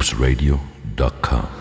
loopsradio.com.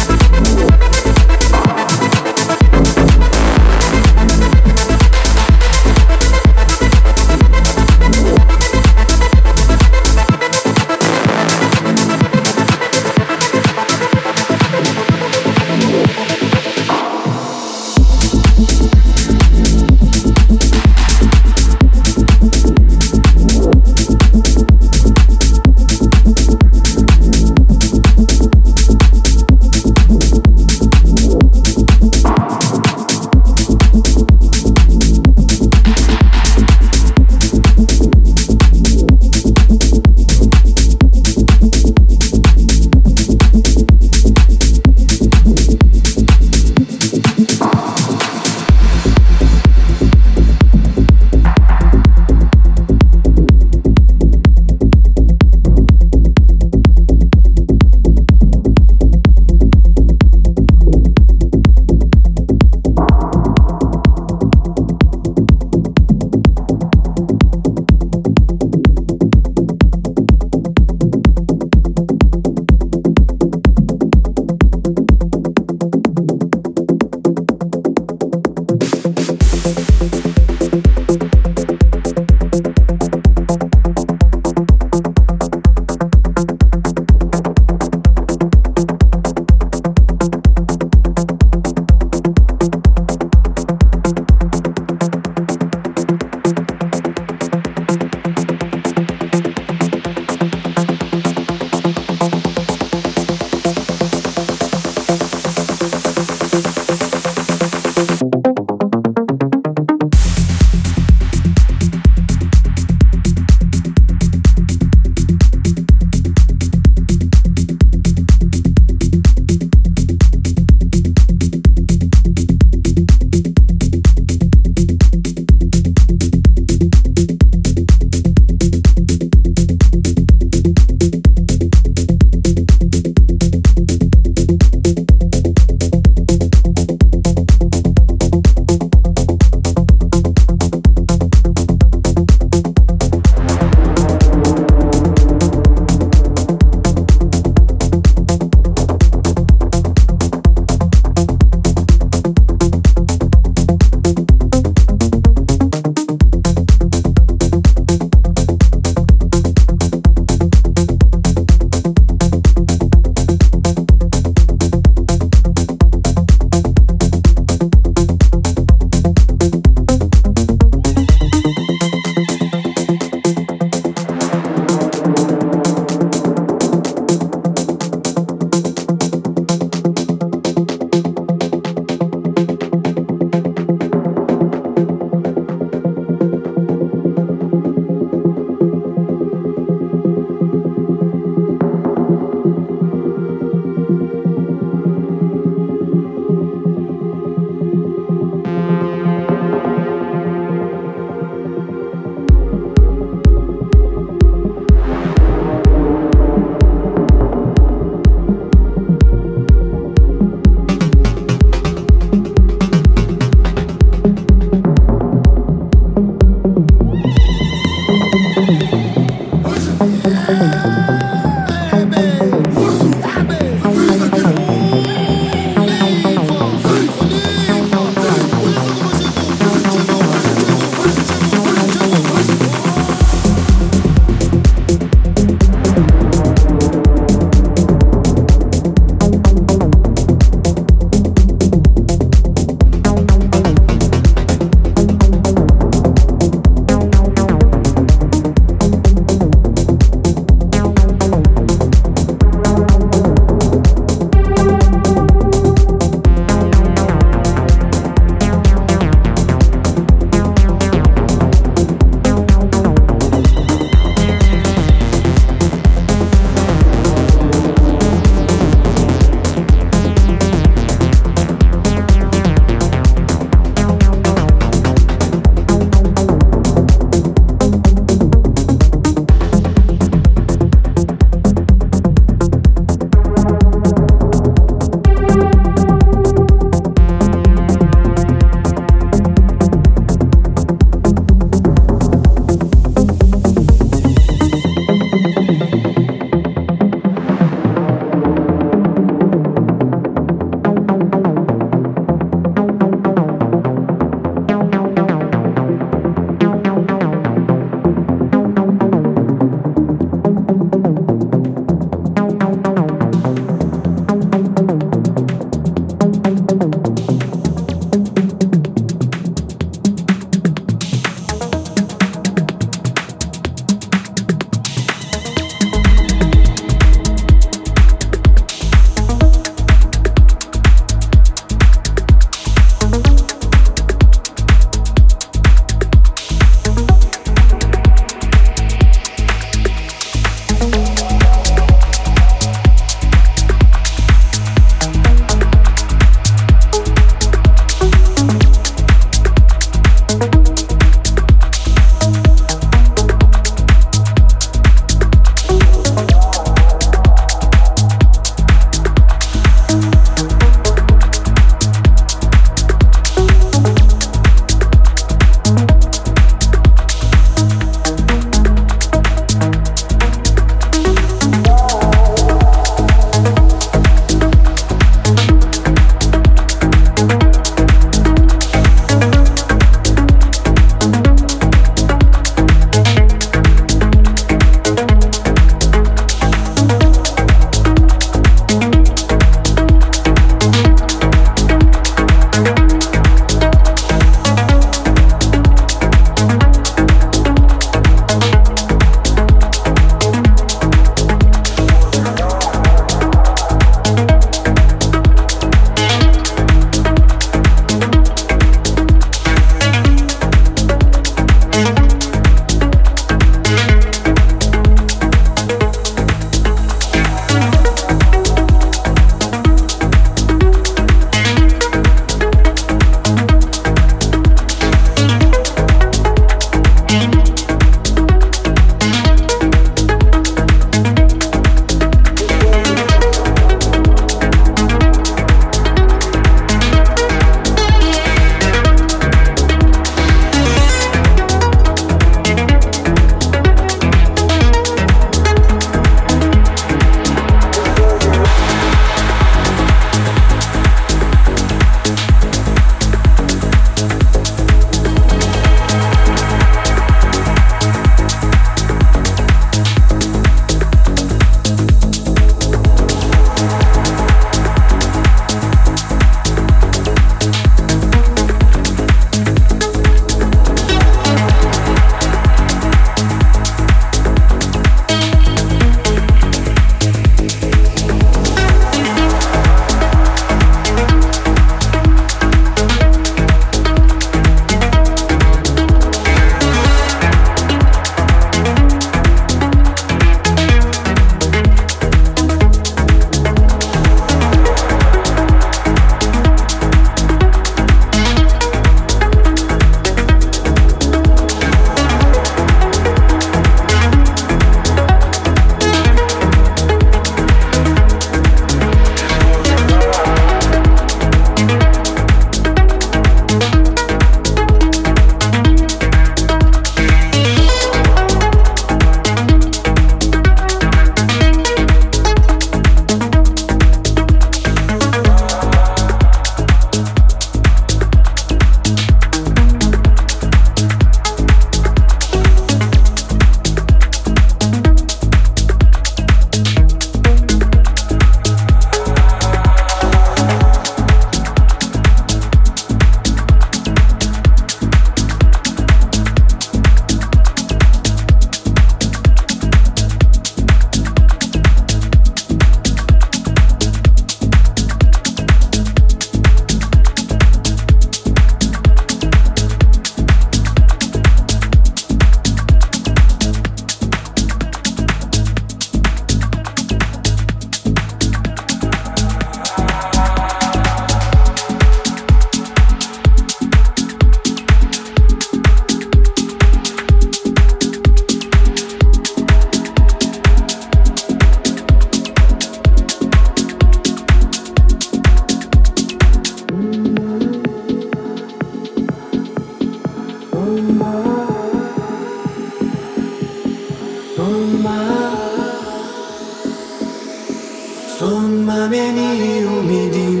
まめに海に